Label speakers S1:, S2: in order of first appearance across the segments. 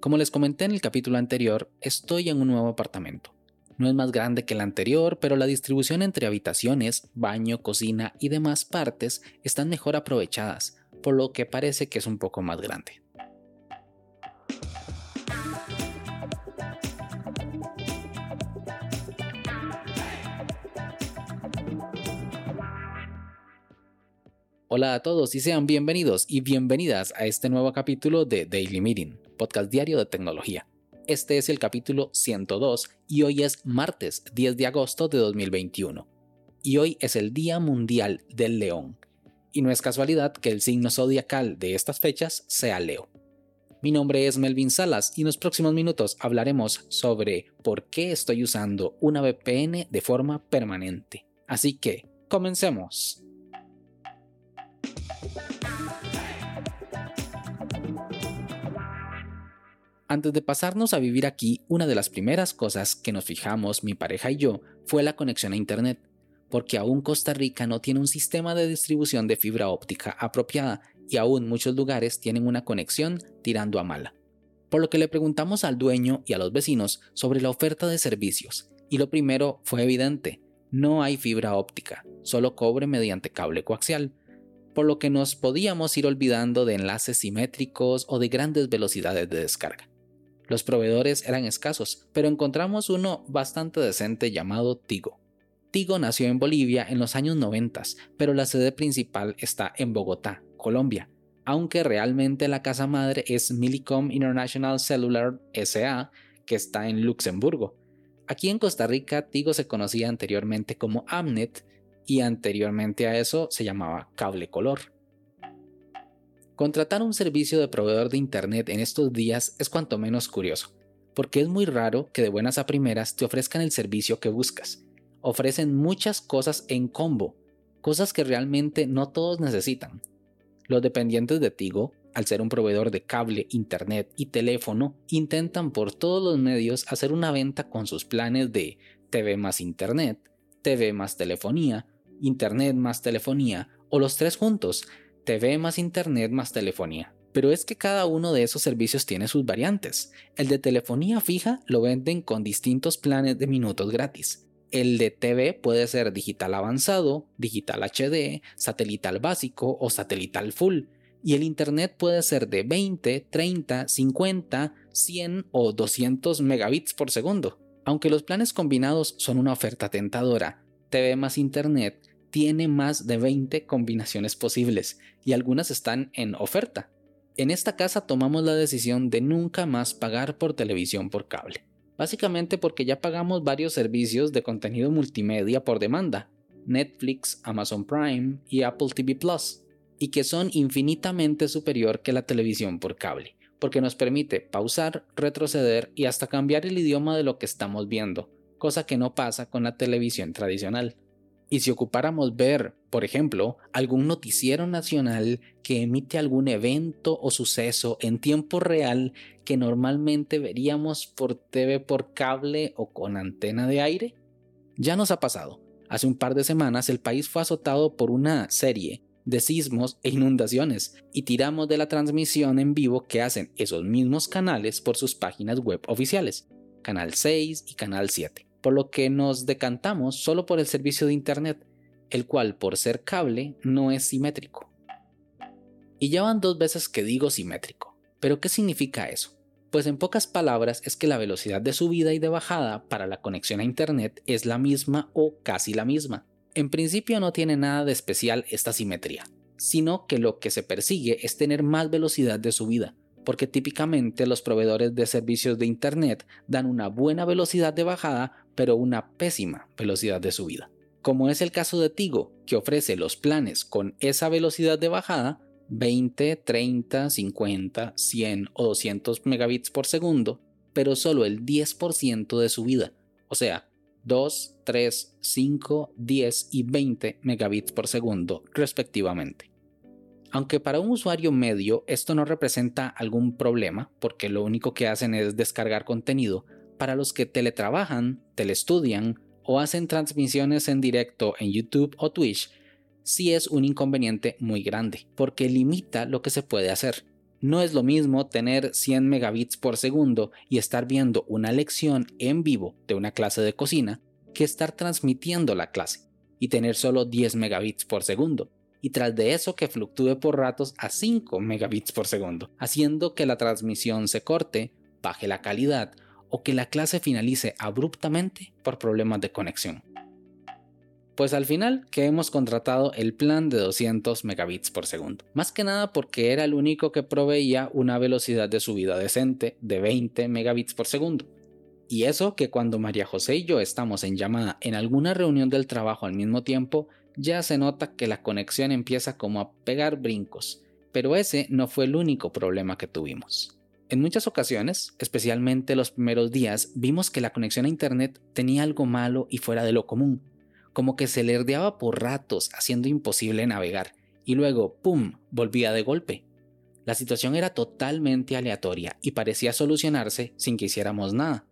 S1: Como les comenté en el capítulo anterior, estoy en un nuevo apartamento. No es más grande que el anterior, pero la distribución entre habitaciones, baño, cocina y demás partes están mejor aprovechadas, por lo que parece que es un poco más grande. Hola a todos y sean bienvenidos y bienvenidas a este nuevo capítulo de Daily Meeting, podcast diario de tecnología. Este es el capítulo 102 y hoy es martes 10 de agosto de 2021. Y hoy es el Día Mundial del León. Y no es casualidad que el signo zodiacal de estas fechas sea Leo. Mi nombre es Melvin Salas y en los próximos minutos hablaremos sobre por qué estoy usando una VPN de forma permanente. Así que, comencemos. Antes de pasarnos a vivir aquí, una de las primeras cosas que nos fijamos mi pareja y yo fue la conexión a Internet, porque aún Costa Rica no tiene un sistema de distribución de fibra óptica apropiada y aún muchos lugares tienen una conexión tirando a mala. Por lo que le preguntamos al dueño y a los vecinos sobre la oferta de servicios, y lo primero fue evidente, no hay fibra óptica, solo cobre mediante cable coaxial, por lo que nos podíamos ir olvidando de enlaces simétricos o de grandes velocidades de descarga. Los proveedores eran escasos, pero encontramos uno bastante decente llamado Tigo. Tigo nació en Bolivia en los años 90, pero la sede principal está en Bogotá, Colombia, aunque realmente la casa madre es Millicom International Cellular SA, que está en Luxemburgo. Aquí en Costa Rica, Tigo se conocía anteriormente como Amnet y anteriormente a eso se llamaba Cable Color. Contratar un servicio de proveedor de Internet en estos días es cuanto menos curioso, porque es muy raro que de buenas a primeras te ofrezcan el servicio que buscas. Ofrecen muchas cosas en combo, cosas que realmente no todos necesitan. Los dependientes de Tigo, al ser un proveedor de cable, internet y teléfono, intentan por todos los medios hacer una venta con sus planes de TV más internet, TV más telefonía, internet más telefonía o los tres juntos, TV más Internet más telefonía. Pero es que cada uno de esos servicios tiene sus variantes. El de telefonía fija lo venden con distintos planes de minutos gratis. El de TV puede ser digital avanzado, digital HD, satelital básico o satelital full. Y el Internet puede ser de 20, 30, 50, 100 o 200 megabits por segundo. Aunque los planes combinados son una oferta tentadora, TV más Internet tiene más de 20 combinaciones posibles y algunas están en oferta. En esta casa tomamos la decisión de nunca más pagar por televisión por cable. Básicamente porque ya pagamos varios servicios de contenido multimedia por demanda, Netflix, Amazon Prime y Apple TV Plus, y que son infinitamente superior que la televisión por cable, porque nos permite pausar, retroceder y hasta cambiar el idioma de lo que estamos viendo, cosa que no pasa con la televisión tradicional. Y si ocupáramos ver, por ejemplo, algún noticiero nacional que emite algún evento o suceso en tiempo real que normalmente veríamos por TV por cable o con antena de aire, ya nos ha pasado. Hace un par de semanas el país fue azotado por una serie de sismos e inundaciones y tiramos de la transmisión en vivo que hacen esos mismos canales por sus páginas web oficiales, Canal 6 y Canal 7 por lo que nos decantamos solo por el servicio de Internet, el cual por ser cable no es simétrico. Y ya van dos veces que digo simétrico, pero ¿qué significa eso? Pues en pocas palabras es que la velocidad de subida y de bajada para la conexión a Internet es la misma o casi la misma. En principio no tiene nada de especial esta simetría, sino que lo que se persigue es tener más velocidad de subida, porque típicamente los proveedores de servicios de Internet dan una buena velocidad de bajada, pero una pésima velocidad de subida. Como es el caso de Tigo, que ofrece los planes con esa velocidad de bajada, 20, 30, 50, 100 o 200 megabits por segundo, pero solo el 10% de subida, o sea, 2, 3, 5, 10 y 20 megabits por segundo respectivamente. Aunque para un usuario medio esto no representa algún problema, porque lo único que hacen es descargar contenido, para los que teletrabajan, telestudian o hacen transmisiones en directo en YouTube o Twitch, sí es un inconveniente muy grande, porque limita lo que se puede hacer. No es lo mismo tener 100 megabits por segundo y estar viendo una lección en vivo de una clase de cocina que estar transmitiendo la clase y tener solo 10 megabits por segundo. Y tras de eso que fluctúe por ratos a 5 megabits por segundo, haciendo que la transmisión se corte, baje la calidad o que la clase finalice abruptamente por problemas de conexión. Pues al final que hemos contratado el plan de 200 megabits por segundo. Más que nada porque era el único que proveía una velocidad de subida decente de 20 megabits por segundo. Y eso que cuando María José y yo estamos en llamada en alguna reunión del trabajo al mismo tiempo, ya se nota que la conexión empieza como a pegar brincos. Pero ese no fue el único problema que tuvimos. En muchas ocasiones, especialmente los primeros días, vimos que la conexión a Internet tenía algo malo y fuera de lo común, como que se lerdeaba por ratos, haciendo imposible navegar, y luego, ¡pum!, volvía de golpe. La situación era totalmente aleatoria y parecía solucionarse sin que hiciéramos nada.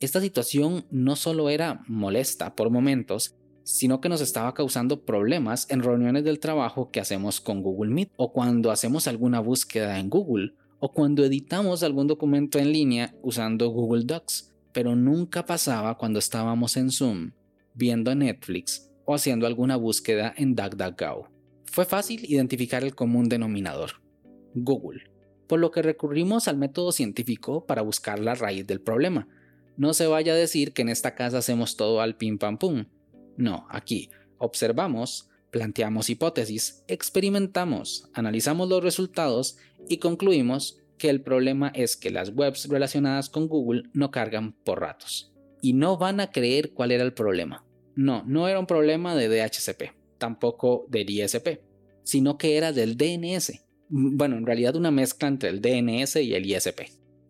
S1: Esta situación no solo era molesta por momentos, sino que nos estaba causando problemas en reuniones del trabajo que hacemos con Google Meet o cuando hacemos alguna búsqueda en Google o cuando editamos algún documento en línea usando Google Docs, pero nunca pasaba cuando estábamos en Zoom viendo Netflix o haciendo alguna búsqueda en DuckDuckGo. Fue fácil identificar el común denominador, Google, por lo que recurrimos al método científico para buscar la raíz del problema. No se vaya a decir que en esta casa hacemos todo al pim pam pum. No, aquí observamos, planteamos hipótesis, experimentamos, analizamos los resultados y concluimos que el problema es que las webs relacionadas con Google no cargan por ratos y no van a creer cuál era el problema. No, no era un problema de DHCP, tampoco del ISP, sino que era del DNS. Bueno, en realidad una mezcla entre el DNS y el ISP.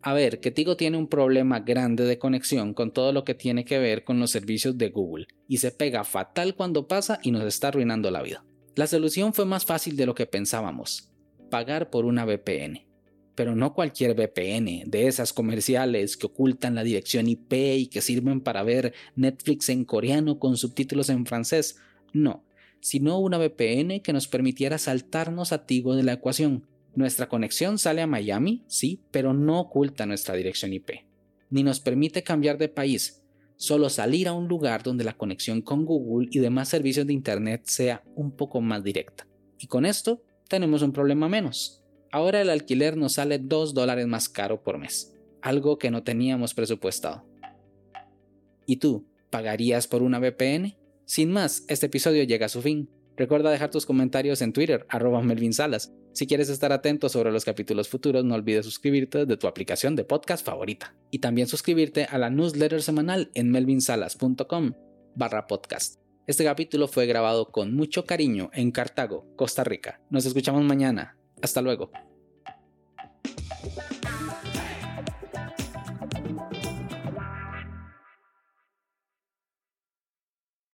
S1: A ver, que Tigo tiene un problema grande de conexión con todo lo que tiene que ver con los servicios de Google y se pega fatal cuando pasa y nos está arruinando la vida. La solución fue más fácil de lo que pensábamos, pagar por una VPN pero no cualquier VPN, de esas comerciales que ocultan la dirección IP y que sirven para ver Netflix en coreano con subtítulos en francés, no, sino una VPN que nos permitiera saltarnos a Tigo de la ecuación. Nuestra conexión sale a Miami, sí, pero no oculta nuestra dirección IP, ni nos permite cambiar de país, solo salir a un lugar donde la conexión con Google y demás servicios de Internet sea un poco más directa. Y con esto tenemos un problema menos ahora el alquiler nos sale 2 dólares más caro por mes, algo que no teníamos presupuestado. ¿Y tú, pagarías por una VPN? Sin más, este episodio llega a su fin. Recuerda dejar tus comentarios en Twitter, arroba Melvin Salas. Si quieres estar atento sobre los capítulos futuros, no olvides suscribirte de tu aplicación de podcast favorita. Y también suscribirte a la newsletter semanal en melvinsalas.com barra podcast. Este capítulo fue grabado con mucho cariño en Cartago, Costa Rica. Nos escuchamos mañana. Hasta luego.